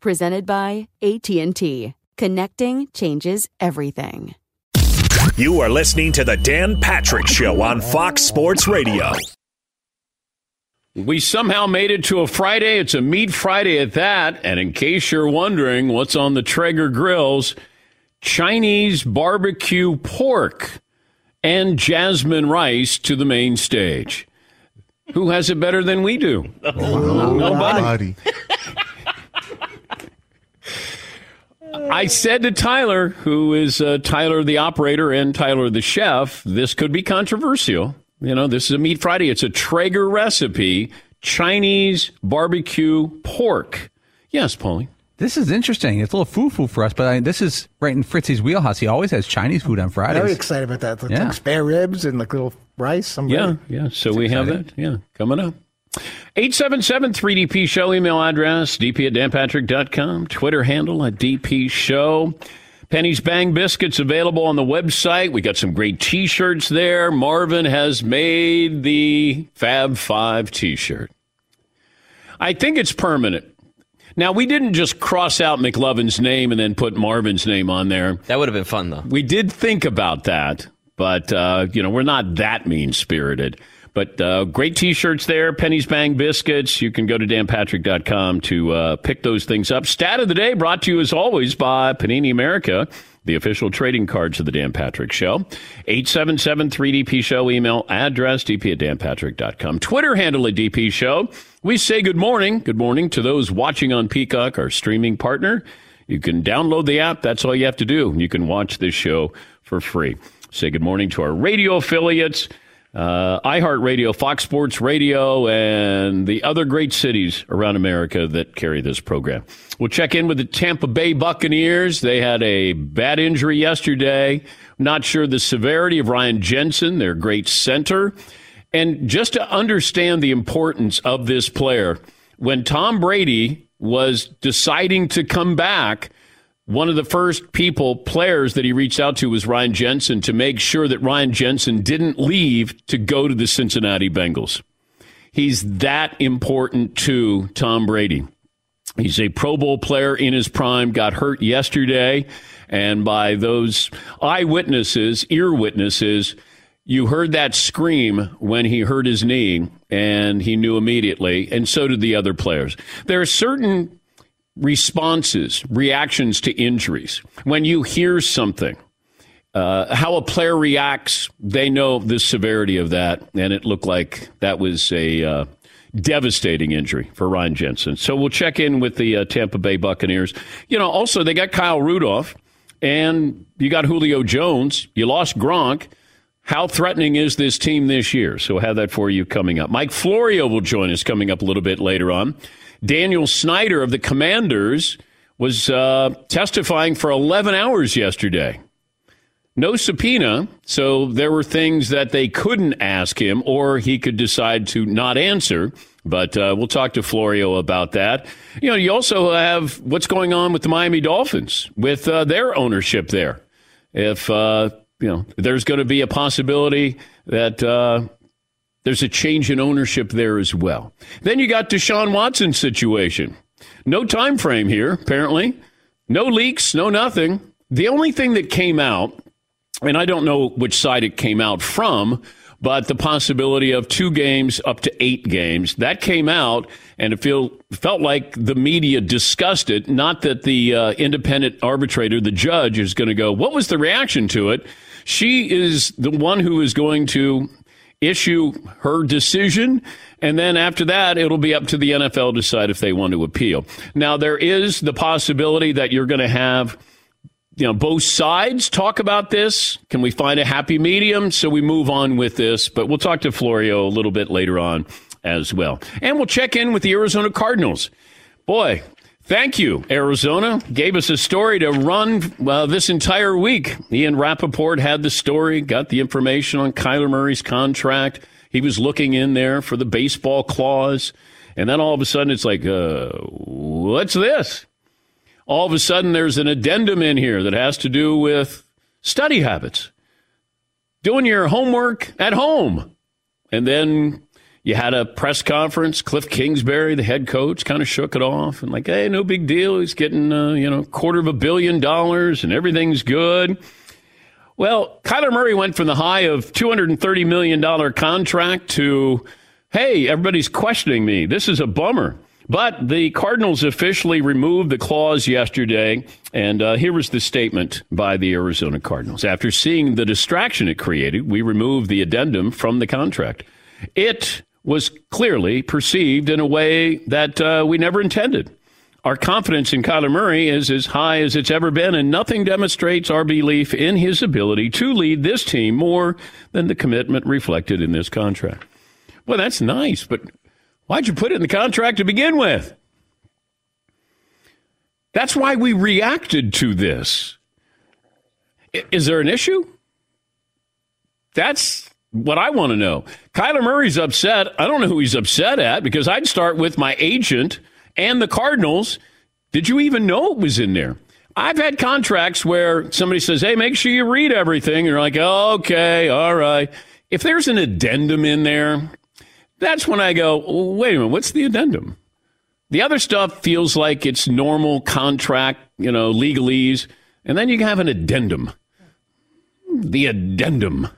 presented by AT&T. Connecting changes everything. You are listening to the Dan Patrick show on Fox Sports Radio. We somehow made it to a Friday. It's a meat Friday at that. And in case you're wondering what's on the Traeger grills, Chinese barbecue pork and jasmine rice to the main stage. Who has it better than we do? Oh, Nobody. I said to Tyler, who is uh, Tyler the operator and Tyler the chef, this could be controversial. You know, this is a Meat Friday. It's a Traeger recipe, Chinese barbecue pork. Yes, Paulie. This is interesting. It's a little foo foo for us, but I, this is right in Fritzy's wheelhouse. He always has Chinese food on Fridays. Very excited about that. Like, Yeah. like spare ribs and like little rice. I'm Yeah, ready. yeah. So we have exciting. that. Yeah, coming up. 877 3DP Show, email address, dp at danpatrick.com, Twitter handle at DP Show. Penny's Bang Biscuits available on the website. We got some great t shirts there. Marvin has made the Fab Five t shirt. I think it's permanent. Now, we didn't just cross out McLovin's name and then put Marvin's name on there. That would have been fun, though. We did think about that, but uh, you know we're not that mean spirited. But uh, great T-shirts there, Penny's Bang Biscuits. You can go to danpatrick.com to uh, pick those things up. Stat of the day brought to you as always by Panini America, the official trading cards of the Dan Patrick Show. 877-3DP Show email address dp at danpatrick.com. Twitter handle at DP Show. We say good morning. Good morning to those watching on Peacock, our streaming partner. You can download the app. That's all you have to do. You can watch this show for free. Say good morning to our radio affiliates, uh, iHeartRadio, Fox Sports Radio, and the other great cities around America that carry this program. We'll check in with the Tampa Bay Buccaneers. They had a bad injury yesterday. Not sure the severity of Ryan Jensen, their great center. And just to understand the importance of this player, when Tom Brady was deciding to come back, one of the first people, players that he reached out to was Ryan Jensen to make sure that Ryan Jensen didn't leave to go to the Cincinnati Bengals. He's that important to Tom Brady. He's a Pro Bowl player in his prime, got hurt yesterday. And by those eyewitnesses, ear witnesses, you heard that scream when he hurt his knee, and he knew immediately, and so did the other players. There are certain responses, reactions to injuries. When you hear something, uh, how a player reacts. They know the severity of that, and it looked like that was a uh, devastating injury for Ryan Jensen. So we'll check in with the uh, Tampa Bay Buccaneers. You know, also they got Kyle Rudolph, and you got Julio Jones. You lost Gronk. How threatening is this team this year? So we'll have that for you coming up. Mike Florio will join us coming up a little bit later on. Daniel Snyder of the Commanders was uh, testifying for 11 hours yesterday no subpoena, so there were things that they couldn't ask him, or he could decide to not answer. But uh, we'll talk to Florio about that. You know, you also have what's going on with the Miami Dolphins with uh, their ownership there. If uh, you know, there's going to be a possibility that uh, there's a change in ownership there as well. Then you got Deshaun Watson's situation. No time frame here, apparently. No leaks, no nothing. The only thing that came out and I don't know which side it came out from, but the possibility of two games up to eight games that came out, and it feel felt like the media discussed it. Not that the uh, independent arbitrator, the judge, is going to go. What was the reaction to it? She is the one who is going to issue her decision. And then after that, it'll be up to the NFL to decide if they want to appeal. Now, there is the possibility that you're going to have you know, both sides talk about this. Can we find a happy medium? So we move on with this, but we'll talk to Florio a little bit later on as well. And we'll check in with the Arizona Cardinals. Boy, thank you, Arizona. Gave us a story to run uh, this entire week. Ian Rapoport had the story, got the information on Kyler Murray's contract. He was looking in there for the baseball clause. And then all of a sudden it's like, uh, what's this? all of a sudden there's an addendum in here that has to do with study habits, doing your homework at home. And then you had a press conference. Cliff Kingsbury, the head coach, kind of shook it off and like, hey, no big deal. He's getting, uh, you know, quarter of a billion dollars and everything's good. Well, Kyler Murray went from the high of $230 million contract to, hey, everybody's questioning me. This is a bummer. But the Cardinals officially removed the clause yesterday, and uh, here was the statement by the Arizona Cardinals. After seeing the distraction it created, we removed the addendum from the contract. It was clearly perceived in a way that uh, we never intended. Our confidence in Kyler Murray is as high as it's ever been, and nothing demonstrates our belief in his ability to lead this team more than the commitment reflected in this contract. Well, that's nice, but Why'd you put it in the contract to begin with? That's why we reacted to this. Is there an issue? That's what I want to know. Kyler Murray's upset. I don't know who he's upset at because I'd start with my agent and the Cardinals. Did you even know it was in there? I've had contracts where somebody says, hey, make sure you read everything. And you're like, okay, all right. If there's an addendum in there, that's when I go, wait a minute, what's the addendum? The other stuff feels like it's normal contract, you know, legalese. And then you have an addendum. The addendum.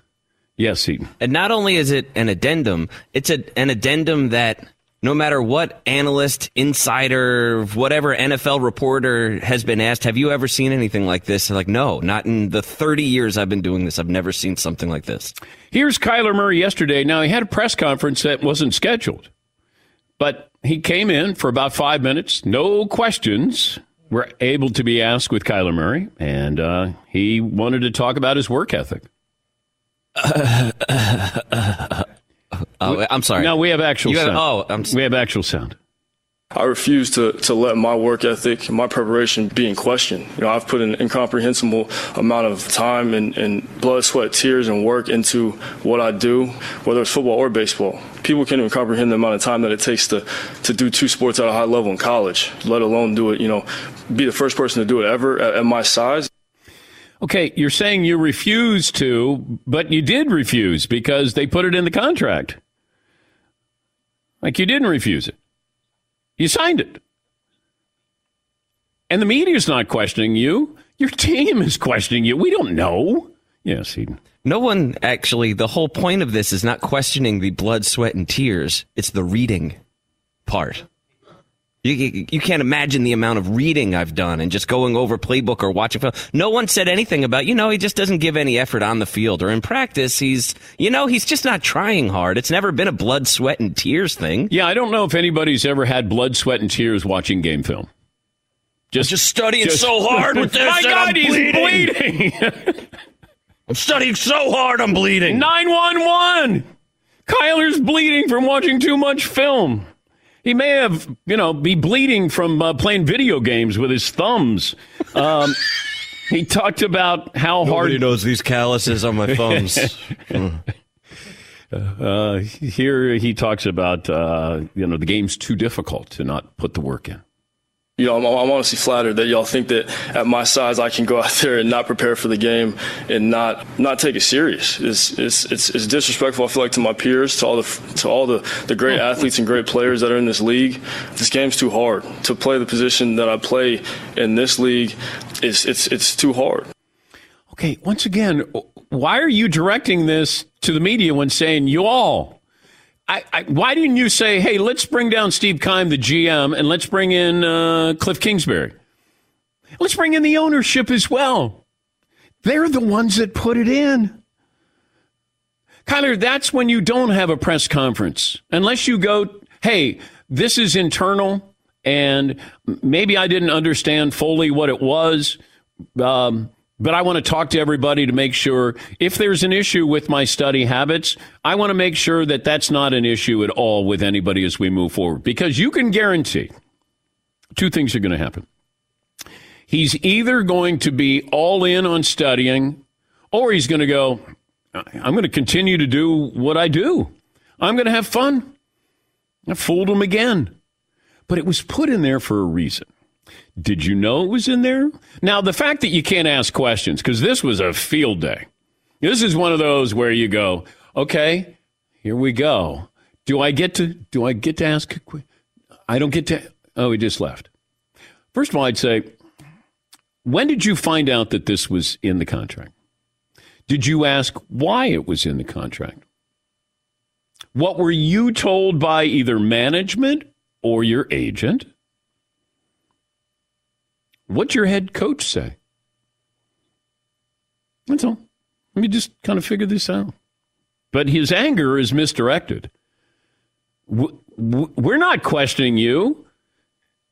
Yes, Seton. And not only is it an addendum, it's a, an addendum that no matter what analyst, insider, whatever NFL reporter has been asked, have you ever seen anything like this? They're like, no, not in the 30 years I've been doing this. I've never seen something like this. Here's Kyler Murray yesterday. Now, he had a press conference that wasn't scheduled, but he came in for about five minutes. No questions were able to be asked with Kyler Murray, and uh, he wanted to talk about his work ethic. Oh, I'm sorry. No, we have actual have, sound. oh, I'm we have actual sound. I refuse to, to let my work ethic and my preparation be in question. You know, I've put an incomprehensible amount of time and, and blood, sweat, tears, and work into what I do, whether it's football or baseball. People can't even comprehend the amount of time that it takes to, to do two sports at a high level in college, let alone do it, you know, be the first person to do it ever at, at my size. Okay, you're saying you refuse to, but you did refuse because they put it in the contract. Like you didn't refuse it. You signed it. And the media's not questioning you. Your team is questioning you. We don't know. Yes, Eden. No one actually, the whole point of this is not questioning the blood, sweat, and tears. It's the reading part. You, you, can't imagine the amount of reading I've done and just going over playbook or watching film. No one said anything about, you know, he just doesn't give any effort on the field or in practice. He's, you know, he's just not trying hard. It's never been a blood, sweat, and tears thing. Yeah, I don't know if anybody's ever had blood, sweat, and tears watching game film. Just, just studying just, so hard with this. My God, he's bleeding. bleeding. I'm studying so hard, I'm bleeding. 911. Kyler's bleeding from watching too much film. He may have, you know, be bleeding from uh, playing video games with his thumbs. Um, he talked about how Nobody hard. Nobody knows these calluses on my thumbs. uh, here he talks about, uh, you know, the game's too difficult to not put the work in you know, I'm, I'm, honestly flattered that y'all think that at my size I can go out there and not prepare for the game and not not take it serious. It's it's it's, it's disrespectful. I feel like to my peers, to all the to all the, the great oh. athletes and great players that are in this league. This game's too hard to play the position that I play in this league. It's it's it's too hard. Okay, once again, why are you directing this to the media when saying you all? I, I, why didn't you say, hey, let's bring down Steve Keim, the GM, and let's bring in uh, Cliff Kingsbury? Let's bring in the ownership as well. They're the ones that put it in. Kyler, that's when you don't have a press conference. Unless you go, hey, this is internal, and maybe I didn't understand fully what it was. Um, but I want to talk to everybody to make sure if there's an issue with my study habits, I want to make sure that that's not an issue at all with anybody as we move forward. Because you can guarantee two things are going to happen. He's either going to be all in on studying, or he's going to go, I'm going to continue to do what I do. I'm going to have fun. I fooled him again. But it was put in there for a reason. Did you know it was in there? Now, the fact that you can't ask questions, because this was a field day. This is one of those where you go, okay, here we go. Do I get to, do I get to ask? I don't get to, oh, he just left. First of all, I'd say, when did you find out that this was in the contract? Did you ask why it was in the contract? What were you told by either management or your agent? What's your head coach say? That's all. Let me just kind of figure this out. But his anger is misdirected. We're not questioning you.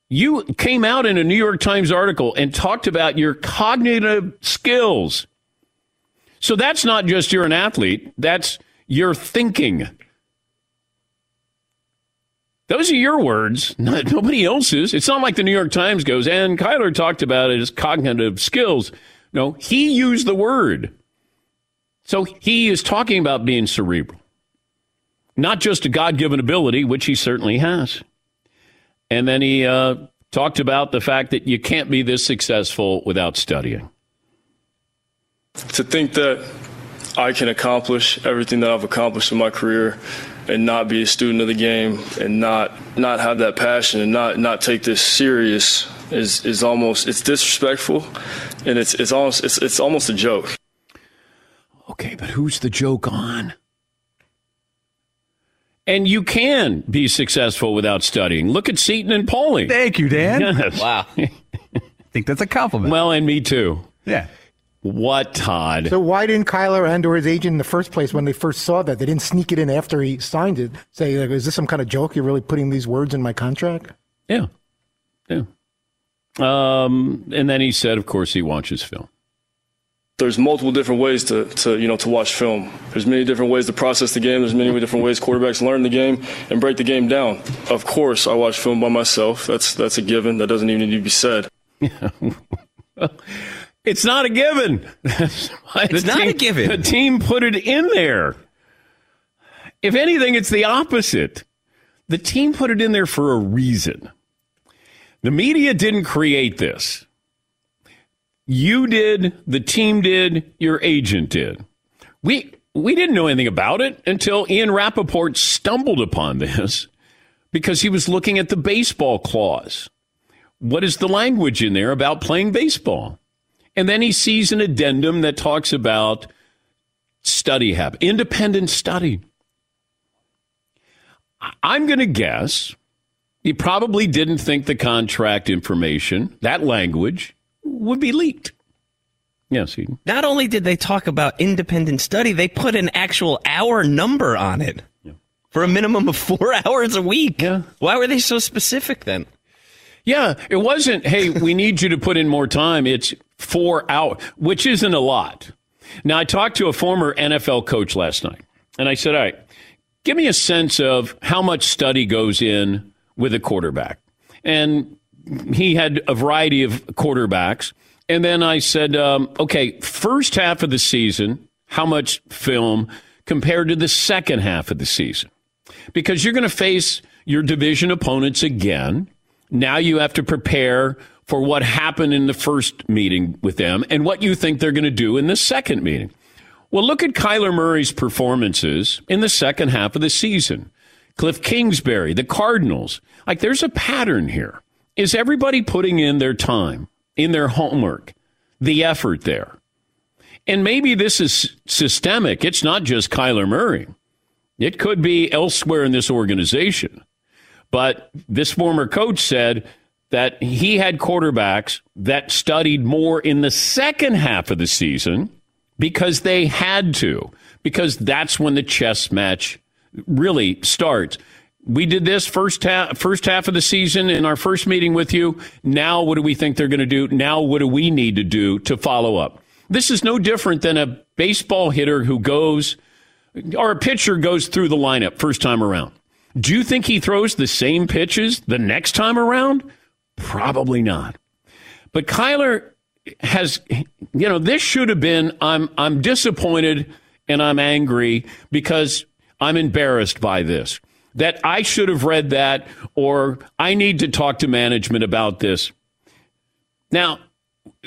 You came out in a New York Times article and talked about your cognitive skills. So that's not just you're an athlete, that's your thinking. Those are your words, not, nobody else's. It's not like the New York Times goes, and Kyler talked about as cognitive skills. No, he used the word. So he is talking about being cerebral, not just a God given ability, which he certainly has. And then he uh, talked about the fact that you can't be this successful without studying. To think that I can accomplish everything that I've accomplished in my career and not be a student of the game and not not have that passion and not not take this serious is is almost it's disrespectful and it's it's almost it's it's almost a joke. Okay, but who's the joke on? And you can be successful without studying. Look at Seton and Paulie. Thank you, Dan. Yes. Wow. I think that's a compliment. Well, and me too. Yeah. What, Todd? So why didn't Kyler and or his agent in the first place when they first saw that they didn't sneak it in after he signed it? Say, like, is this some kind of joke? You're really putting these words in my contract? Yeah, yeah. Um, and then he said, of course, he watches film. There's multiple different ways to, to you know to watch film. There's many different ways to process the game. There's many different ways quarterbacks learn the game and break the game down. Of course, I watch film by myself. That's that's a given. That doesn't even need to be said. It's not a given. it's not team, a given. The team put it in there. If anything, it's the opposite. The team put it in there for a reason. The media didn't create this. You did, the team did, your agent did. We we didn't know anything about it until Ian Rapoport stumbled upon this because he was looking at the baseball clause. What is the language in there about playing baseball? And then he sees an addendum that talks about study habit, independent study. I'm going to guess he probably didn't think the contract information, that language, would be leaked. Yes, he. Not only did they talk about independent study, they put an actual hour number on it for a minimum of four hours a week. Yeah. Why were they so specific then? Yeah, it wasn't, hey, we need you to put in more time. It's four hours, which isn't a lot. Now, I talked to a former NFL coach last night, and I said, all right, give me a sense of how much study goes in with a quarterback. And he had a variety of quarterbacks. And then I said, um, okay, first half of the season, how much film compared to the second half of the season? Because you're going to face your division opponents again. Now you have to prepare for what happened in the first meeting with them and what you think they're going to do in the second meeting. Well, look at Kyler Murray's performances in the second half of the season. Cliff Kingsbury, the Cardinals. Like there's a pattern here. Is everybody putting in their time, in their homework, the effort there? And maybe this is systemic. It's not just Kyler Murray. It could be elsewhere in this organization. But this former coach said that he had quarterbacks that studied more in the second half of the season because they had to, because that's when the chess match really starts. We did this first half, first half of the season in our first meeting with you. Now, what do we think they're going to do? Now, what do we need to do to follow up? This is no different than a baseball hitter who goes, or a pitcher goes through the lineup first time around. Do you think he throws the same pitches the next time around? Probably not. But Kyler has, you know, this should have been. I'm I'm disappointed and I'm angry because I'm embarrassed by this. That I should have read that, or I need to talk to management about this. Now,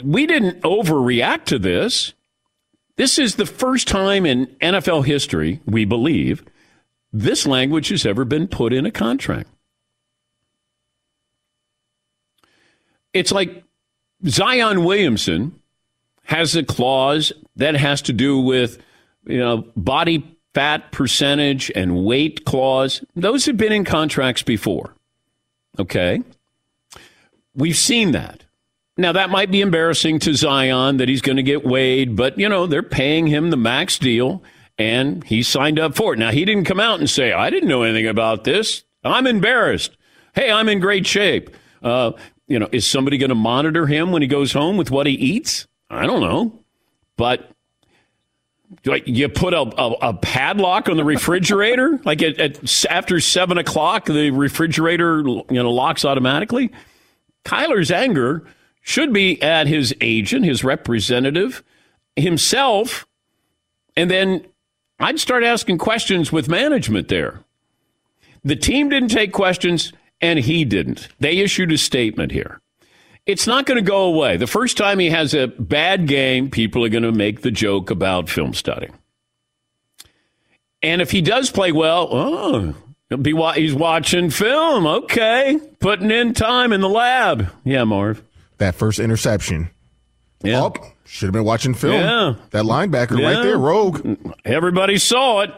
we didn't overreact to this. This is the first time in NFL history, we believe, this language has ever been put in a contract. It's like Zion Williamson has a clause that has to do with, you know, body fat percentage and weight clause. Those have been in contracts before. Okay. We've seen that. Now, that might be embarrassing to Zion that he's going to get weighed, but, you know, they're paying him the max deal and he signed up for it. Now, he didn't come out and say, I didn't know anything about this. I'm embarrassed. Hey, I'm in great shape. Uh, you know, is somebody going to monitor him when he goes home with what he eats? I don't know. But you put a, a, a, padlock on the refrigerator like at, at, after seven o'clock the refrigerator you know locks automatically kyler's anger should be at his agent his representative himself and then i'd start asking questions with management there the team didn't take questions and he didn't they issued a statement here it's not going to go away. The first time he has a bad game, people are going to make the joke about film study. And if he does play well, oh, be he's watching film. Okay, putting in time in the lab. Yeah, Marv. That first interception. Yeah. Oh, should have been watching film. Yeah. That linebacker yeah. right there, Rogue. Everybody saw it.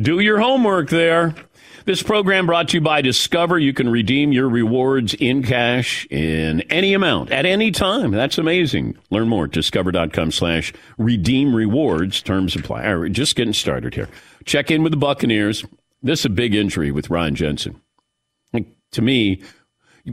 Do your homework there. This program brought to you by Discover. You can redeem your rewards in cash in any amount at any time. That's amazing. Learn more at discover.com slash redeem rewards. Terms apply. All right, just getting started here. Check in with the Buccaneers. This is a big injury with Ryan Jensen. To me,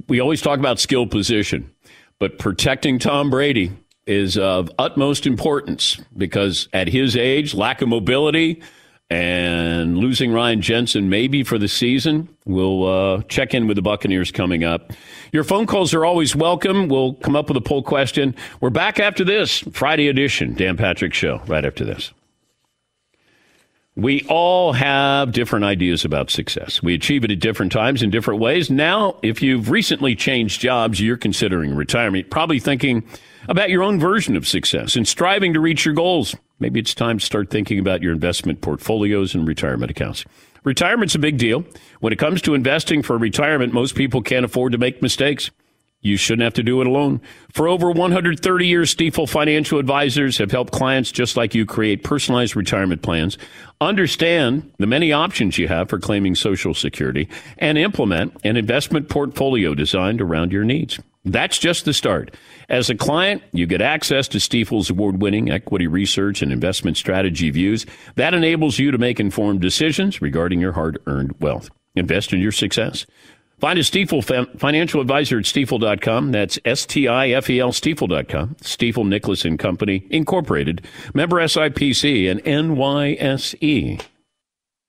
we always talk about skill position, but protecting Tom Brady is of utmost importance because at his age, lack of mobility – and losing Ryan Jensen maybe for the season. We'll uh, check in with the Buccaneers coming up. Your phone calls are always welcome. We'll come up with a poll question. We're back after this Friday edition, Dan Patrick Show, right after this. We all have different ideas about success. We achieve it at different times in different ways. Now, if you've recently changed jobs, you're considering retirement, probably thinking about your own version of success and striving to reach your goals. Maybe it's time to start thinking about your investment portfolios and retirement accounts. Retirement's a big deal. When it comes to investing for retirement, most people can't afford to make mistakes. You shouldn't have to do it alone. For over 130 years, Stifel financial advisors have helped clients just like you create personalized retirement plans, understand the many options you have for claiming Social Security, and implement an investment portfolio designed around your needs. That's just the start. As a client, you get access to Stifel's award winning equity research and investment strategy views. That enables you to make informed decisions regarding your hard earned wealth. Invest in your success. Find a Stifel financial advisor at stifel.com. That's S T I F E L, stifel.com. Stifel Nicolaus and Company, Incorporated, member SIPC and NYSE.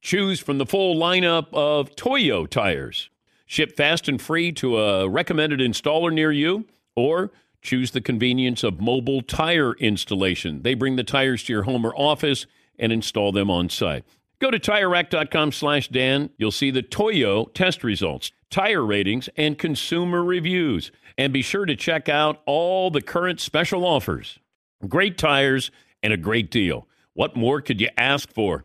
Choose from the full lineup of Toyo tires. Ship fast and free to a recommended installer near you, or choose the convenience of mobile tire installation. They bring the tires to your home or office and install them on site. Go to TireRack.com slash Dan. You'll see the Toyo test results, tire ratings, and consumer reviews. And be sure to check out all the current special offers. Great tires and a great deal. What more could you ask for?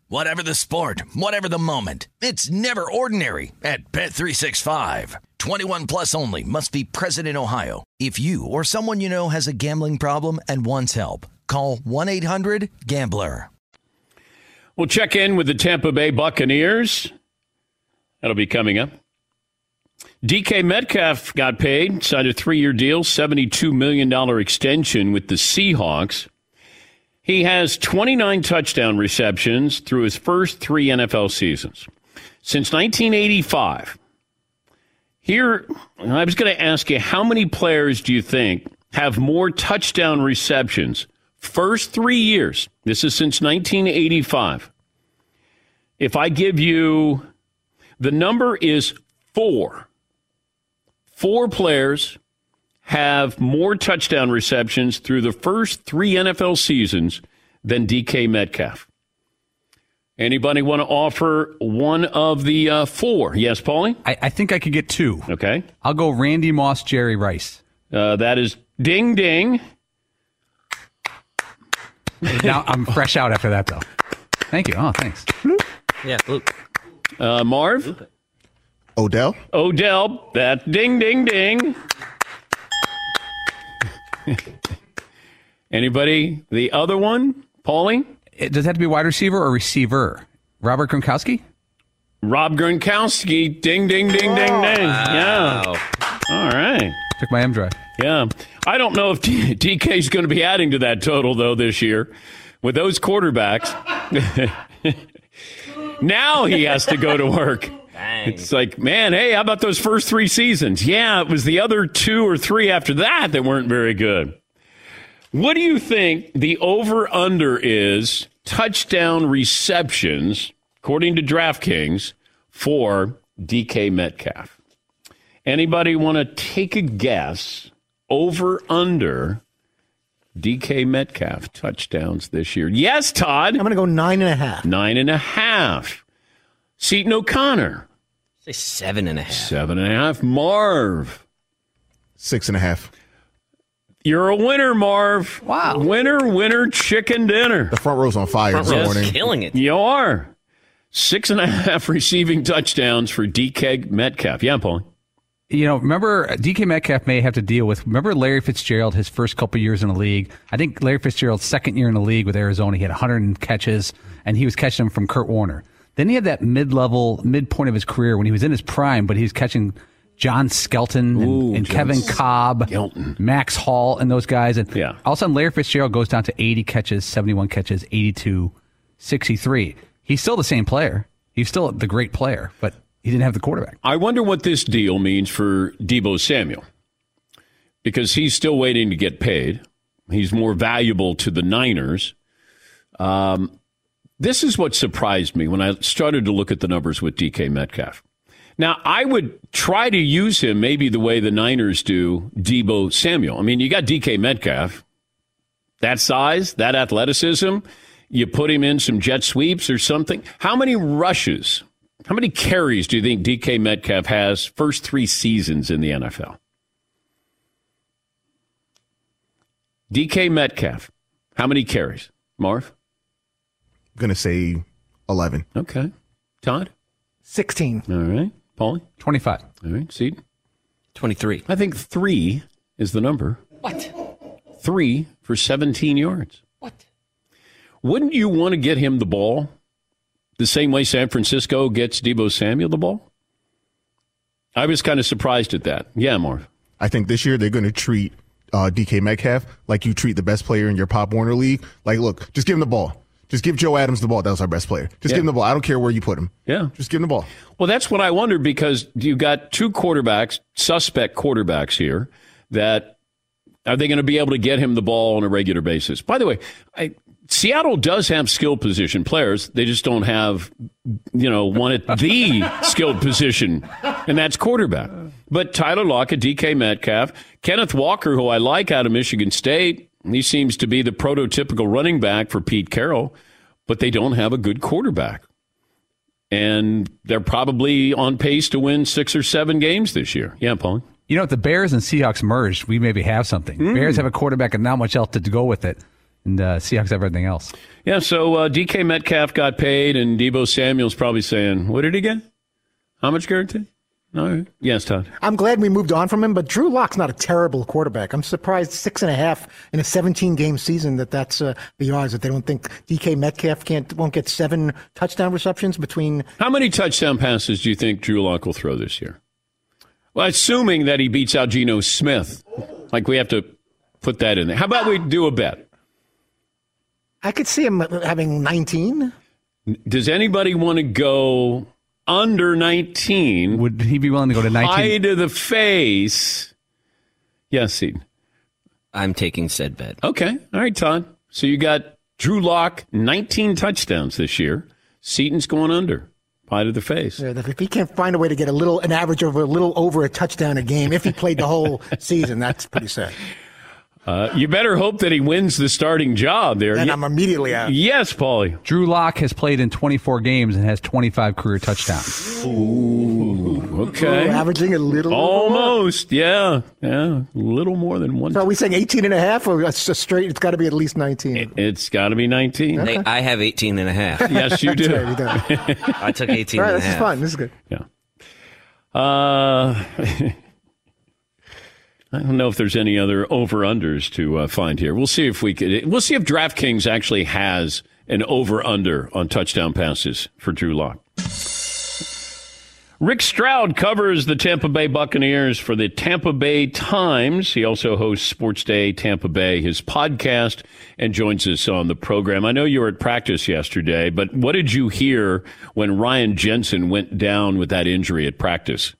Whatever the sport, whatever the moment. It's never ordinary at Bet365. 21 plus only must be present in Ohio. If you or someone you know has a gambling problem and wants help, call 1-800-GAMBLER. We'll check in with the Tampa Bay Buccaneers. That'll be coming up. DK Metcalf got paid, signed a three year deal, $72 million extension with the Seahawks. He has 29 touchdown receptions through his first three NFL seasons. Since 1985, here, I was going to ask you, how many players do you think have more touchdown receptions first three years? This is since 1985. If I give you the number is four, four players have more touchdown receptions through the first three NFL seasons than DK Metcalf. Anybody want to offer one of the uh, four? Yes, Paulie? I, I, think I could get two. Okay. I'll go Randy Moss, Jerry Rice. Uh, that is ding ding. now I'm fresh out after that, though. Thank you. Oh, thanks. Yeah, Luke. Uh, Marv? Odell. Odell. That ding, ding, ding. Anybody? The other one? Paulie? It, does it have to be wide receiver or receiver? Robert Gronkowski? Rob Gronkowski. Ding, ding, ding, ding, oh, ding. Yeah. All right. Took my M drive. Yeah. I don't know if DK is going to be adding to that total, though, this year. With those quarterbacks, now he has to go to work. It's like, man, hey, how about those first three seasons? Yeah, it was the other two or three after that that weren't very good. What do you think the over under is touchdown receptions, according to DraftKings, for DK Metcalf? Anybody want to take a guess over under DK Metcalf touchdowns this year? Yes, Todd. I'm going to go nine and a half. Nine and a half. Seton O'Connor. Say seven and a half. Seven and a half. Marv. Six and a half. You're a winner, Marv. Wow. Winner, winner, chicken dinner. The front row's on fire Front this row's morning. killing it. You are. Six and a half receiving touchdowns for DK Metcalf. Yeah, Paul. You know, remember uh, DK Metcalf may have to deal with. Remember Larry Fitzgerald, his first couple years in the league. I think Larry Fitzgerald's second year in the league with Arizona, he had 100 catches, and he was catching them from Kurt Warner. Then he had that mid-level, midpoint of his career when he was in his prime, but he was catching John Skelton and, Ooh, and John Kevin Kolb, Skelton. Max Hall, and those guys. And Yeah. all of a sudden, Larry Fitzgerald goes down to 80 catches, 71 catches, 82, 63. He's still the same player. He's still the great player, but he didn't have the quarterback. I wonder what this deal means for Deebo Samuel because he's still waiting to get paid. He's more valuable to the Niners. Um, this is what surprised me when I started to look at the numbers with DK Metcalf. Now, I would try to use him maybe the way the Niners do Deebo Samuel. I mean, you got DK Metcalf, that size, that athleticism. You put him in some jet sweeps or something. How many rushes, how many carries do you think DK Metcalf has first three seasons in the NFL? DK Metcalf, how many carries? Marv? I'm going to say 11. Okay. Todd? 16. All right. Paulie? 25. All right. Seed? 23. I think three is the number. What? Three for 17 yards. What? Wouldn't you want to get him the ball the same way San Francisco gets Deebo Samuel the ball? I was kind of surprised at that. Yeah, Marv. I think this year they're going to treat uh, DK Metcalf like you treat the best player in your Pop Warner league. Like, look, just give him the ball. Just give Joe Adams the ball. That was our best player. Just Yeah. give him the ball. I don't care where you put him. Yeah. Just give him the ball. Well, that's what I wondered because you got two quarterbacks, suspect quarterbacks here, that are they going to be able to get him the ball on a regular basis? By the way, I, Seattle does have skill position players. They just don't have, you know, one at the skilled position, and that's quarterback. But Tyler Lockett, DK Metcalf, Kenneth Walker, who I like out of Michigan State, he seems to be the prototypical running back for Pete Carroll, but they don't have a good quarterback and they're probably on pace to win six or seven games this year. Yeah, Paul. You know, if the Bears and Seahawks merged, we maybe have something. Bears have a quarterback and not much else to go with it, and uh, Seahawks have everything else. Yeah, so uh, DK Metcalf got paid, and Deebo Samuel's probably saying, "What did he get? How much guarantee?" No, yes, Todd. I'm glad we moved on from him, but Drew Lock's not a terrible quarterback. I'm surprised six and a half in a 17 game season that that's uh, the odds that they don't think DK Metcalf can't won't get seven touchdown receptions between. How many touchdown passes do you think Drew Lock will throw this year? Well, assuming that he beats out Geno Smith, like we have to put that in there. How about we do a bet? I could see him having 19. Does anybody want to go under 19? Would he be willing to go to 19? High to the face. Yes, Seton. I'm taking said bet. Okay. All right, Todd. So you got Drew Lock, 19 touchdowns this year. Seton's going under. Pie to the face. Yeah, If he can't find a way to get a little, an average of a little over a touchdown a game, if he played the whole season, that's pretty sad. Uh, you better hope that he wins the starting job there. And I'm immediately out. Yes, Paulie. Drew Lock has played in 24 games and has 25 career touchdowns. Ooh, okay. Ooh, averaging a little. Almost, yeah, yeah, a little more than one. So are we saying 18 and a half or it's just straight? It's got to be at least 19. It's got to be 19. Hey, I have 18 and a half. Yes, you do. Right, you. I took 18 All right, and a this is fun. This is good. Yeah. Uh, I don't know if there's any other over unders to uh, find here. We'll see if we could. We'll see if DraftKings actually has an over under on touchdown passes for Drew Lock. Rick Stroud covers the Tampa Bay Buccaneers for the Tampa Bay Times. He also hosts Sports Day Tampa Bay, his podcast, and joins us on the program. I know you were at practice yesterday, but what did you hear when Ryan Jensen went down with that injury at practice?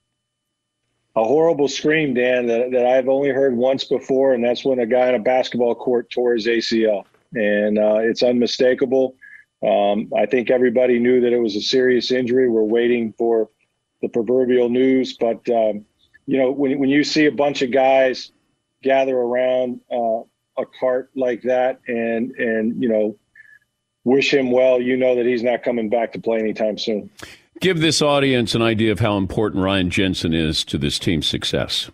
A horrible scream, Dan, that, that I've only heard once before, and that's when a guy on a basketball court tore his ACL, and uh, it's unmistakable. Um, I think everybody knew that it was a serious injury. We're waiting for the proverbial news, but um, you know, when when you see a bunch of guys gather around uh, a cart like that, and and you know, wish him well, you know that he's not coming back to play anytime soon. Give this audience an idea of how important Ryan Jensen is to this team's success.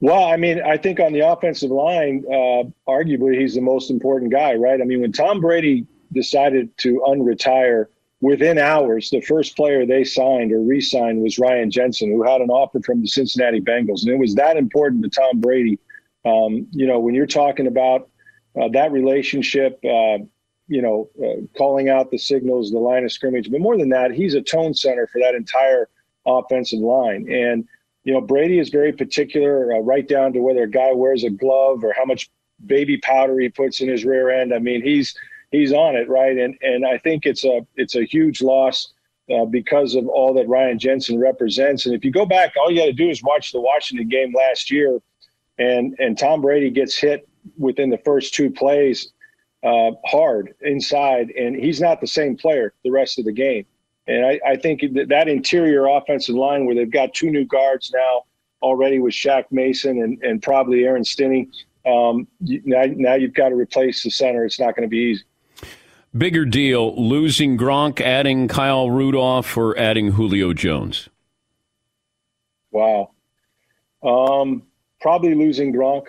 Well, I mean, I think on the offensive line, uh, arguably he's the most important guy, right? I mean, when Tom Brady decided to unretire within hours, the first player they signed or re-signed was Ryan Jensen, who had an offer from the Cincinnati Bengals, and it was that important to Tom Brady. Um, you know, when you're talking about uh, that relationship, uh, you know, uh, calling out the signals, the line of scrimmage, but more than that, he's a tone center for that entire offensive line. And you know, Brady is very particular, uh, right down to whether a guy wears a glove or how much baby powder he puts in his rear end. I mean, he's he's on it, right? And and I think it's a it's a huge loss uh, because of all that Ryan Jensen represents. And if you go back, all you got to do is watch the Washington game last year, and and Tom Brady gets hit within the first two plays uh, hard inside, and he's not the same player the rest of the game. And I, I think that, that interior offensive line, where they've got two new guards now already with Shaq Mason and, and probably Aaron Stinnie, um, now, now you've got to replace the center. It's not going to be easy. Bigger deal losing Gronk, adding Kyle Rudolph, or adding Julio Jones? Wow. Um, probably losing Gronk.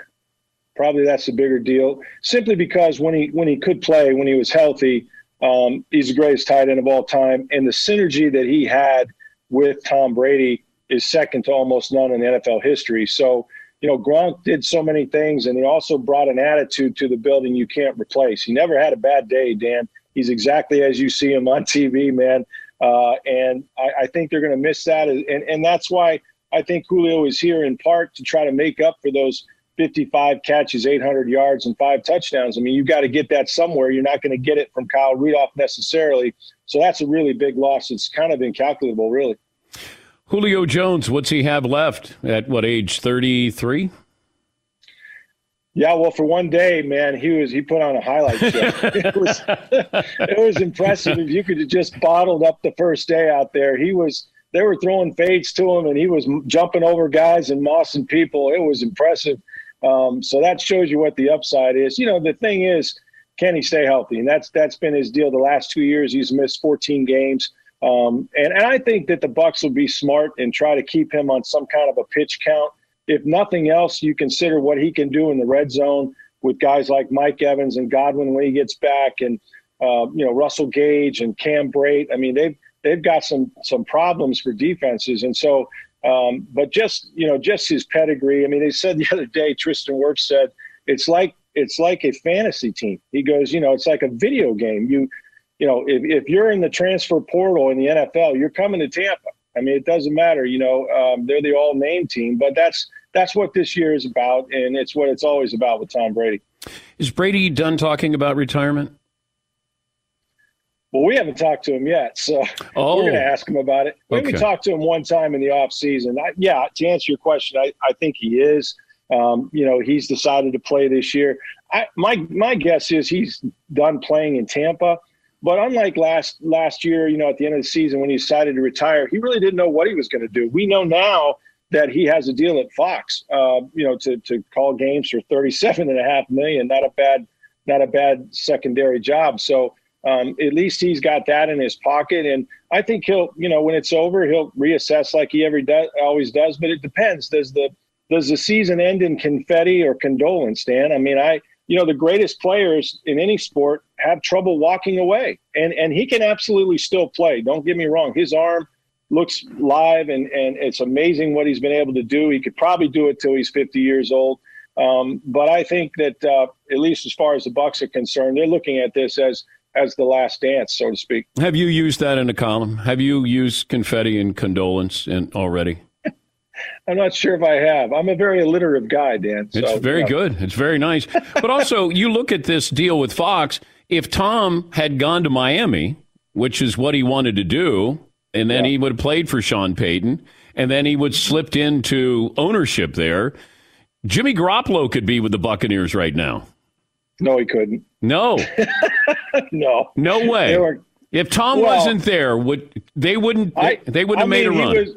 Probably that's the bigger deal. Simply because when he when he could play, when he was healthy, um, he's the greatest tight end of all time, and the synergy that he had with Tom Brady is second to almost none in NFL history. So, you know, Gronk did so many things, and he also brought an attitude to the building you can't replace. He never had a bad day, Dan. He's exactly as you see him on TV, man. Uh, and I, I think they're going to miss that, and and that's why I think Julio is here in part to try to make up for those 55 catches, 800 yards, and five touchdowns. I mean, you've got to get that somewhere. You're not going to get it from Kyle Rudolph necessarily. So that's a really big loss. It's kind of incalculable, really. Julio Jones, what's he have left at what age? 33? Yeah, well, for one day, man, he was he put on a highlight show. it was it was impressive. If you could have just bottled up the first day out there, he was. They were throwing fades to him, and he was jumping over guys and mossing people. It was impressive. Um, so that shows you what the upside is. You know, the thing is, can he stay healthy? And that's that's been his deal the last two years. He's missed 14 games. Um, and, and I think that the Bucs will be smart and try to keep him on some kind of a pitch count. If nothing else, you consider what he can do in the red zone with guys like Mike Evans and Godwin when he gets back, and uh, you know Russell Gage and Cam Brate. I mean, they've they've got some some problems for defenses, and so. Um, but just you know, just his pedigree. I mean, they said the other day, Tristan Wirfs said it's like it's like a fantasy team. He goes, you know, it's like a video game. You you know, if, if you're in the transfer portal in the NFL, you're coming to Tampa. I mean, it doesn't matter. You know, um, they're the all name team, but that's that's what this year is about, and it's what it's always about with Tom Brady. Is Brady done talking about retirement? Well, we haven't talked to him yet, so oh. we're going to ask him about it. We okay. talked to him one time in the off season. I, yeah, to answer your question, I, I think he is. Um, you know, he's decided to play this year. I, my my guess is he's done playing in Tampa. But unlike last last year, you know, at the end of the season when he decided to retire, he really didn't know what he was going to do. We know now that he has a deal at Fox. Uh, you know, to to call games for thirty seven and a half million, not a bad not a bad secondary job. So um, at least he's got that in his pocket, and I think he'll you know when it's over he'll reassess like he every does always does. But it depends. Does the does the season end in confetti or condolence, Dan? I mean, I you know the greatest players in any sport have trouble walking away, and and he can absolutely still play. Don't get me wrong, his arm looks live, and and it's amazing what he's been able to do. He could probably do it till he's 50 years old. Um, but I think that uh, at least as far as the Bucs are concerned, they're looking at this as as the last dance, so to speak. Have you used that in a column? Have you used confetti and condolence in, already? I'm not sure if I have. I'm a very alliterative guy, Dan. So, it's very good. It's very nice. but also, you look at this deal with Fox. If Tom had gone to Miami, which is what he wanted to do, and then yeah. he would have played for Sean Payton, and then he would slipped into ownership there. Jimmy Garoppolo could be with the Buccaneers right now. No, he couldn't. No, no, no way. Were, if Tom well, wasn't there, would they wouldn't I, they wouldn't have made mean, a run? He was,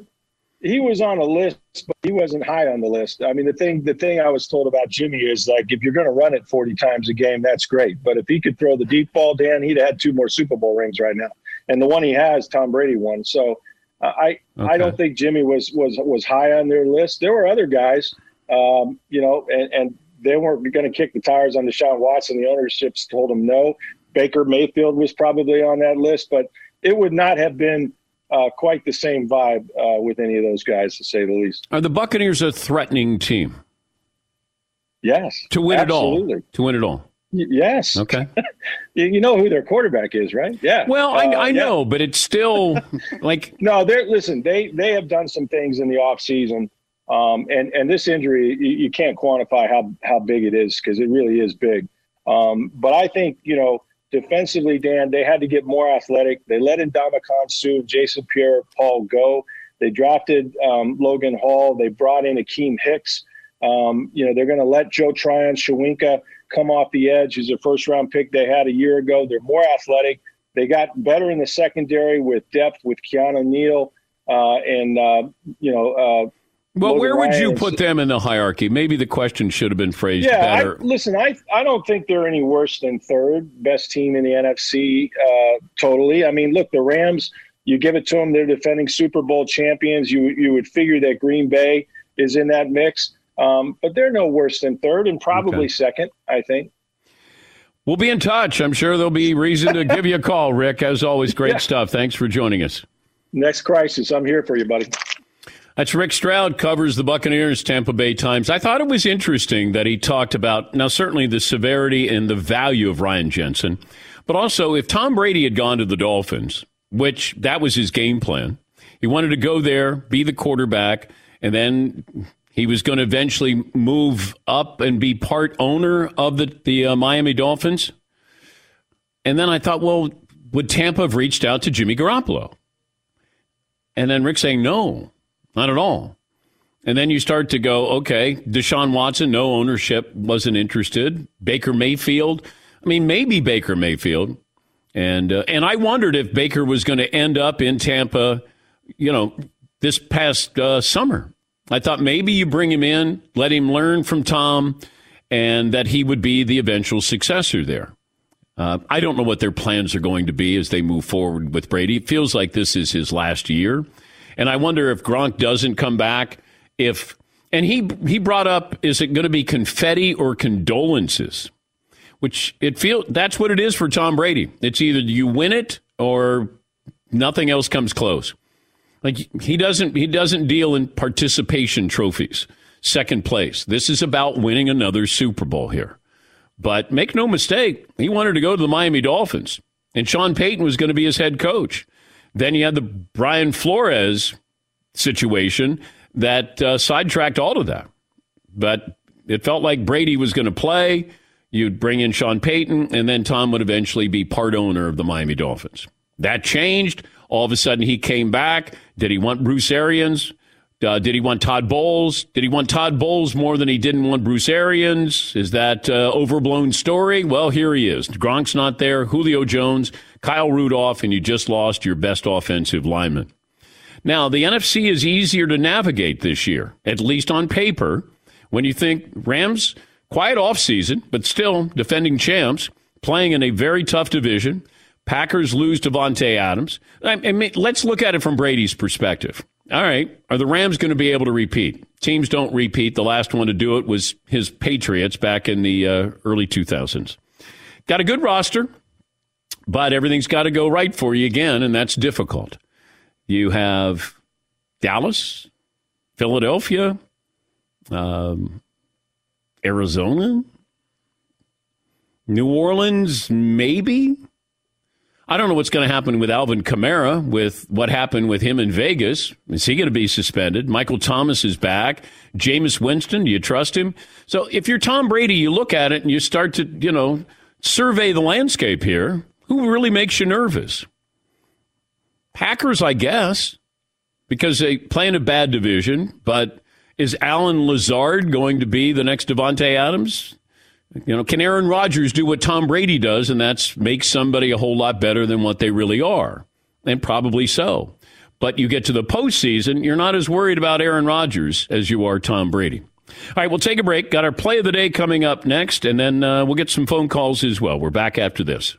he was on a list, but he wasn't high on the list. I mean, the thing the thing I was told about Jimmy is like if you're going to run it 40 times a game, that's great. But if he could throw the deep ball, Dan, he'd had two more Super Bowl rings right now, and the one he has, Tom Brady won. So uh, I okay. I don't think Jimmy was was was high on their list. There were other guys, um, you know, and, and they weren't going to kick the tires on Deshaun Watson. The ownerships told them no. Baker Mayfield was probably on that list, but it would not have been uh, quite the same vibe uh, with any of those guys, to say the least. Are the Buccaneers a threatening team? Yes. To win absolutely. it all. To win it all. Y- yes. Okay. you know who their quarterback is, right? Yeah. Well, I, uh, I know, yeah. but it's still like no. They're listen. They they have done some things in the off season, um, and and this injury you, you can't quantify how how big it is because it really is big. Um, but I think you know defensively, Dan, they had to get more athletic. They let Ndamukong Suh, Jason Pierre Paul go. They drafted um, Logan Hall. They brought in Akiem Hicks. Um, you know, they're going to let Joe Tryon-Shoyinka come off the edge. He's a first round pick they had a year ago. They're more athletic. They got better in the secondary with depth with Keanu Neal uh, and, uh, you know, uh, well, where would you put them in the hierarchy? Maybe the question should have been phrased yeah, better. I, listen, I I don't think they're any worse than third best team in the NFC. Uh, totally. I mean, look, the Rams. You give it to them; they're defending Super Bowl champions. You you would figure that Green Bay is in that mix, um, but they're no worse than third and probably okay. second. I think. We'll be in touch. I'm sure there'll be reason to give you a call, Rick. As always, great yeah. stuff. Thanks for joining us. Next crisis, I'm here for you, buddy. That's Rick Stroud covers the Buccaneers Tampa Bay Times. I thought it was interesting that he talked about now certainly the severity and the value of Ryan Jensen, but also if Tom Brady had gone to the Dolphins, which that was his game plan. He wanted to go there, be the quarterback, and then he was going to eventually move up and be part owner of the the uh, Miami Dolphins. And then I thought, well, would Tampa have reached out to Jimmy Garoppolo? And then Rick saying no. Not at all. And then you start to go, okay, Deshaun Watson, no ownership, wasn't interested. Baker Mayfield, I mean, maybe Baker Mayfield. And uh, and I wondered if Baker was going to end up in Tampa, you know, this past uh, summer. I thought maybe you bring him in, let him learn from Tom, and that he would be the eventual successor there. Uh, I don't know what their plans are going to be as they move forward with Brady. It feels like this is his last year. And I wonder if Gronk doesn't come back, if and he he brought up is it going to be confetti or condolences? Which it feel that's what it is for Tom Brady. It's either you win it or nothing else comes close. Like he doesn't he doesn't deal in participation trophies. Second place. This is about winning another Super Bowl here. But make no mistake, he wanted to go to the Miami Dolphins, and Sean Payton was going to be his head coach. Then you had the Brian Flores situation that uh, sidetracked all of that. But it felt like Brady was going to play. You'd bring in Sean Payton, and then Tom would eventually be part owner of the Miami Dolphins. That changed. All of a sudden, he came back. Did he want Bruce Arians? Uh, did he want Todd Bowles? Did he want Todd Bowles more than he didn't want Bruce Arians? Is that uh, overblown story? Well, here he is. Gronk's not there. Julio Jones, Kyle Rudolph, and you just lost your best offensive lineman. Now, the NFC is easier to navigate this year, at least on paper, when you think Rams, quiet offseason, but still defending champs, playing in a very tough division. Packers lose to Davante Adams. I mean, let's look at it from Brady's perspective. All right, are the Rams going to be able to repeat? Teams don't repeat. The last one to do it was his Patriots back in the uh, early 2000s. Got a good roster, but everything's got to go right for you again, and that's difficult. You have Dallas, Philadelphia, um, Arizona, New Orleans, maybe. I don't know what's going to happen with Alvin Kamara, with what happened with him in Vegas. Is he going to be suspended? Michael Thomas is back. Jameis Winston, do you trust him? So if you're Tom Brady, you look at it and you start to, you know, survey the landscape here. Who really makes you nervous? Packers, I guess, because they play in a bad division. But is Allen Lazard going to be the next Davante Adams? You know, can Aaron Rodgers do what Tom Brady does, and that's make somebody a whole lot better than what they really are? And probably so. But you get to the postseason, you're not as worried about Aaron Rodgers as you are Tom Brady. All right, we'll take a break. Got our play of the day coming up next, and then uh, we'll get some phone calls as well. We're back after this.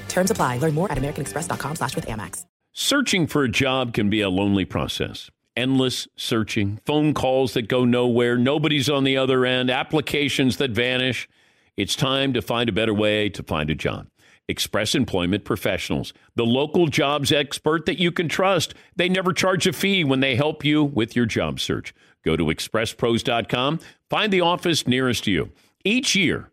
Terms apply. Learn more at americanexpress.com slash with Amex. Searching for a job can be a lonely process. Endless searching, phone calls that go nowhere, nobody's on the other end, applications that vanish. It's time to find a better way to find a job. Express Employment Professionals, the local jobs expert that you can trust. They never charge a fee when they help you with your job search. Go to expresspros.com, find the office nearest to you. Each year,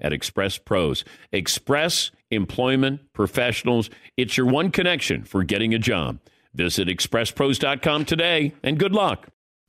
at Express Pros. Express Employment Professionals. It's your one connection for getting a job. Visit expresspros.com today and good luck.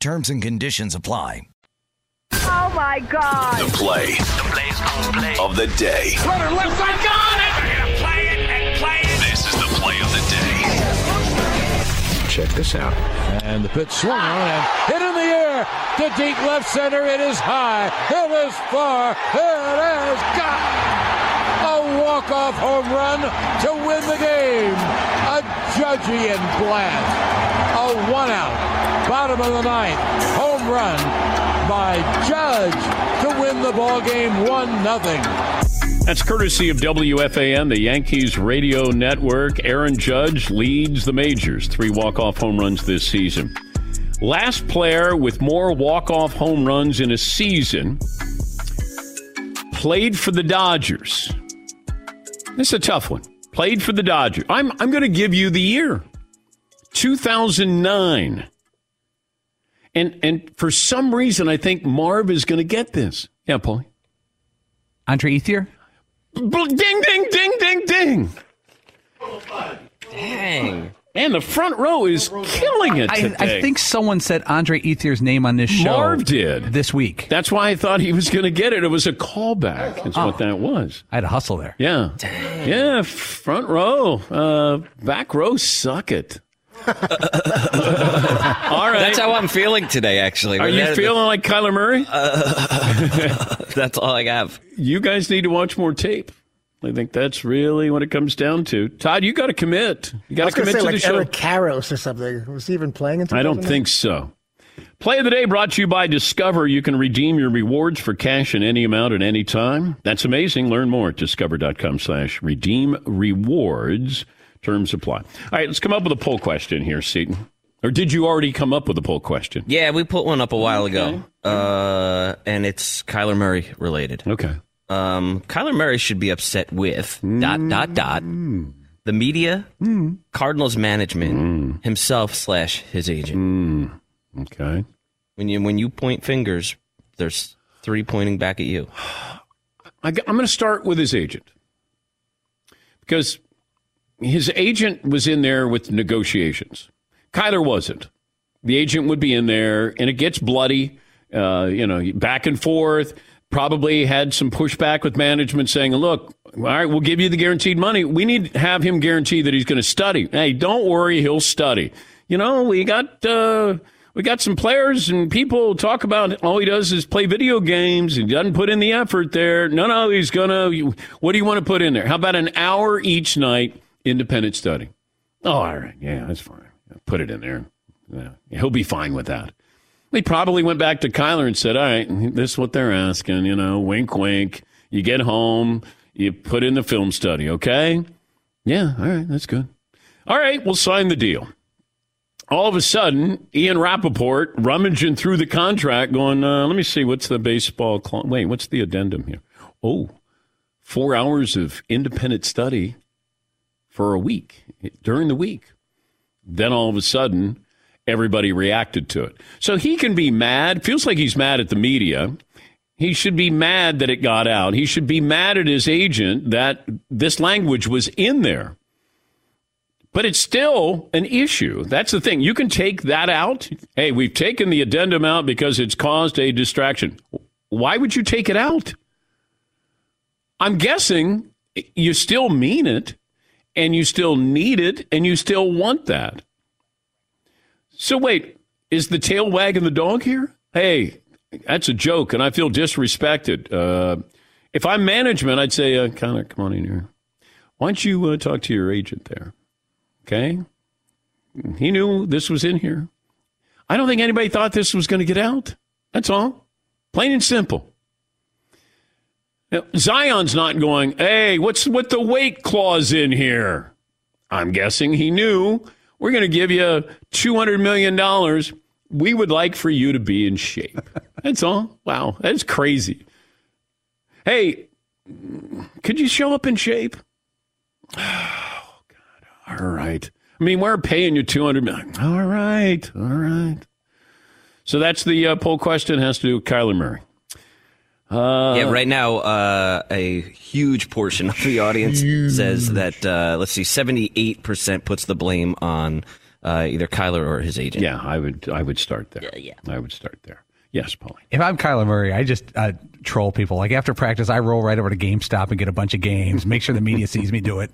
Terms and conditions apply. Oh my God! The play, the plays on play of the day. Runner left side, gone! And play it and play it. This is the play of the day. Check this out. And the pitch swung on and hit in the air to deep left center. It is high. It is far. It is got a walk-off home run to win the game. A Judgian blast. A one-out bottom of the ninth. Home run by Judge to win the ball game one nothing. That's courtesy of WFAN, the Yankees radio network. Aaron Judge leads the majors, three walk-off home runs this season. Last player with more walk-off home runs in a season played for the Dodgers. This is a tough one. Played for the Dodgers. I'm I'm going to give you the year. 2009. And and for some reason, I think Marv is going to get this. Yeah, Paul. Andre Ethier. Ding, ding, ding, ding, ding. Dang. And the front row is killing it I, today. I think someone said Andre Ethier's name on this show. Marv did this week. That's why I thought he was going to get it. It was a callback. Is Oh. what that was. I had a hustle there. Yeah. Yeah. Front row. Uh, back row. Suck it. All right. That's how I'm feeling today, actually. Are you That- feeling like Kyler Murray? Uh, that's all I have. You guys need to watch more tape. I think that's really what it comes down to. Todd, you got to commit. You got to going to commit say to like the show. Eric Karros or something. Was he even playing in I don't think so. Play of the day brought to you by Discover. You can redeem your rewards for cash in any amount at any time. That's amazing. Learn more at discover.com slash redeem rewards. Terms apply. All right, let's come up with a poll question here, Seton. Or did you already come up with a poll question? Yeah, we put one up a while ago, uh, and it's Kyler Murray related. Okay. Um, Kyler Murray should be upset with dot dot dot the media, Cardinals management, himself slash his agent. Okay. When you when you point fingers, there's three pointing back at you. I, am going to start with his agent because his agent was in there with negotiations. Kyler wasn't. The agent would be in there, and it gets bloody. Uh, you know, back and forth. Probably had some pushback with management saying, "Look, all right, we'll give you the guaranteed money. We need to have him guarantee that he's going to study. Hey, don't worry, he'll study. You know, we got." Uh, we got some players and people talk about all he does is play video games. and doesn't put in the effort there. No, no, he's gonna. What do you want to put in there? How about an hour each night, independent study? Oh, all right, yeah, that's fine. Put it in there. Yeah, he'll be fine with that. He probably went back to Kyler and said, "All right, this is what they're asking. You know, wink, wink. You get home, you put in the film study, okay? Yeah, all right, that's good. All right, we'll sign the deal." all of a sudden, Ian Rapoport rummaging through the contract, going, uh, let me see, what's the baseball? Cl- Wait, what's the addendum here? Oh, four hours of independent study for a week, during the week. Then all of a sudden, everybody reacted to it. So he can be mad, feels like he's mad at the media. He should be mad that it got out. He should be mad at his agent that this language was in there. But it's still an issue. That's the thing. You can take that out. Hey, we've taken the addendum out because it's caused a distraction. Why would you take it out? I'm guessing you still mean it and you still need it and you still want that. So, wait, is the tail wagging the dog here? Hey, that's a joke and I feel disrespected. Uh, if I'm management, I'd say, uh, of, come on in here. Why don't you uh, talk to your agent there? Okay. He knew this was in here. I don't think anybody thought this was going to get out. That's all. Plain and simple. Zion's not going, hey, what's with the weight clause in here? I'm guessing he knew we're going to give you $200 million We would like for you to be in shape. That's all. Wow, that's crazy. Hey, could you show up in shape? Oh God! All right. I mean, we're paying you two hundred million. All right, all right. So that's the uh, poll question. It has to do with Kyler Murray. Uh, yeah, right now, uh, a huge portion of the audience says that, uh, let's see, 78% puts the blame on uh, either Kyler or his agent. Yeah, I would I would start there. Yeah, yeah. I would start there. Yes, Paulie. If I'm Kyler Murray, I just uh, troll people. Like after practice, I roll right over to GameStop and get a bunch of games. Make sure the media sees me do it.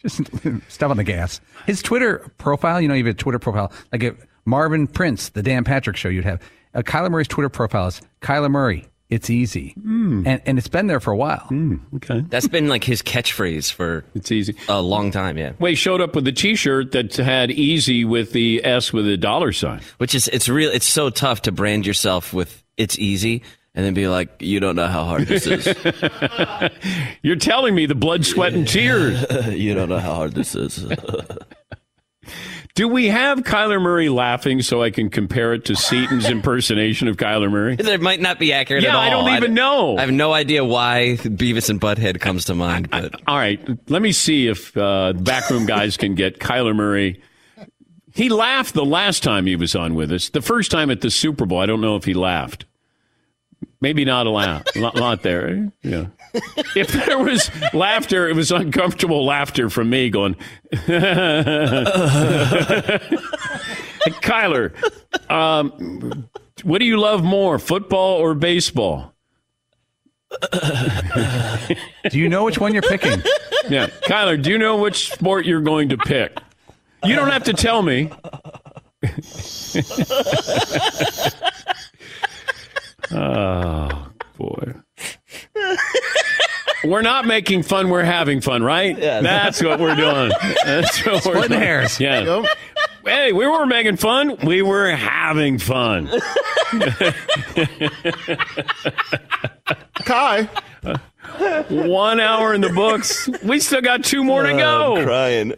Just step on the gas. His Twitter profile, you know, you have a Twitter profile like if Marvin Prince, the Dan Patrick Show, you'd have. Uh, Kyler Murray's Twitter profile is Kyler Murray. It's easy, Hmm. and and it's been there for a while. okay, That's been like his catchphrase for it's easy a long time. Yeah, Well, he showed up with a T-shirt that had "easy" with the S with a dollar sign. which is it's real. It's so tough to brand yourself with "it's easy" and then be like, "You don't know how hard this is." You're telling me the blood, sweat, and tears. you don't know how hard this is. Do we have Kyler Murray laughing so I can compare it to Seton's impersonation of Kyler Murray? That might not be accurate Yeah, at all. I don't even know. I have no idea why Beavis and Butthead comes to mind. But All right, let me see if uh, backroom guys can get Kyler Murray. He laughed the last time he was on with us. The first time at the Super Bowl, I don't know if he laughed. Maybe not a laugh, lot, lot there. eh? Yeah. If there was laughter, it was uncomfortable laughter from me going. Kyler, um, what do you love more, football or baseball? Do you know which one you're picking? Yeah, Kyler, do you know which sport you're going to pick? You don't have to tell me. oh boy. We're not making fun, we're having fun, right? Yeah. That's what we're doing. That's what we're doing. hairs. Yeah. Hey, we weren't making fun, we were having fun. Kai. One hour in the books. We still got two more to oh, go. crying.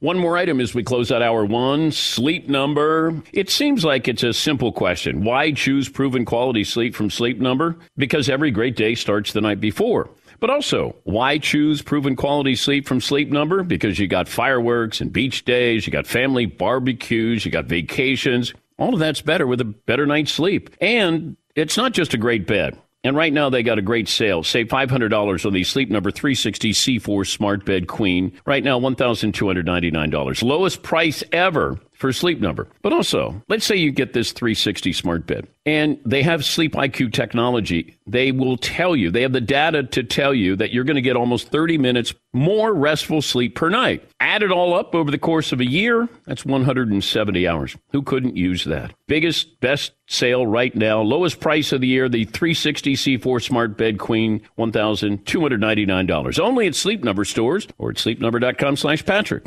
One more item as we close out hour one sleep number. It seems like it's a simple question. Why choose proven quality sleep from Sleep Number? Because every great day starts the night before. But also, why choose proven quality sleep from Sleep Number? Because you got fireworks and beach days, you got family barbecues, you got vacations. All of that's better with a better night's sleep. And it's not just a great bed. And right now they got a great sale. Save $500 on the Sleep Number 360 C4 Smart Bed Queen. Right now $1,299. Lowest price ever for Sleep Number. But also, let's say you get this 360 smart bed and they have Sleep IQ technology. They will tell you, they have the data to tell you that you're going to get almost 30 minutes more restful sleep per night. Add it all up over the course of a year, that's 170 hours. Who couldn't use that? Biggest, best sale right now, lowest price of the year, the 360 C4 Smart Bed Queen, $1,299. Only at Sleep Number stores or at sleepnumber.com slash Patrick.